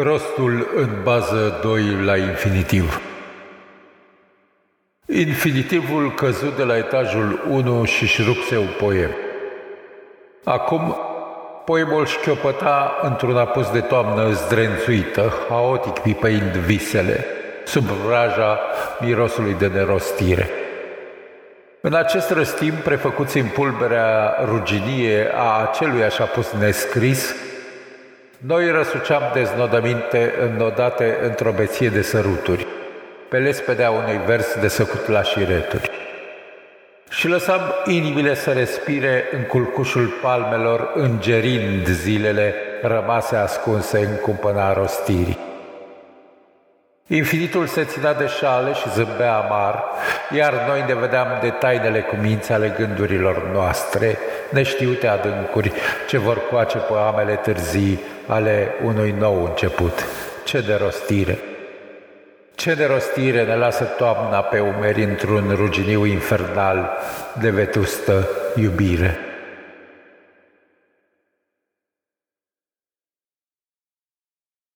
Rostul în bază 2 la infinitiv. Infinitivul căzut de la etajul 1 și șrupse un poem. Acum, poemul șchiopăta într-un apus de toamnă zdrențuită, haotic pipăind visele, sub vraja mirosului de nerostire. În acest răstim, prefăcuți în pulberea ruginie a acelui așa pus nescris, noi răsuceam deznodăminte înnodate într-o beție de săruturi, pe lespedea unui vers de săcut la șireturi. Și lăsam inimile să respire în culcușul palmelor, îngerind zilele rămase ascunse în cumpăna rostirii. Infinitul se ținea de șale și zâmbea amar, iar noi ne vedeam de tainele cumințe ale gândurilor noastre, neștiute adâncuri ce vor coace pe amele târzii ale unui nou început. Ce de rostire! Ce de rostire ne lasă toamna pe umeri într-un ruginiu infernal de vetustă iubire!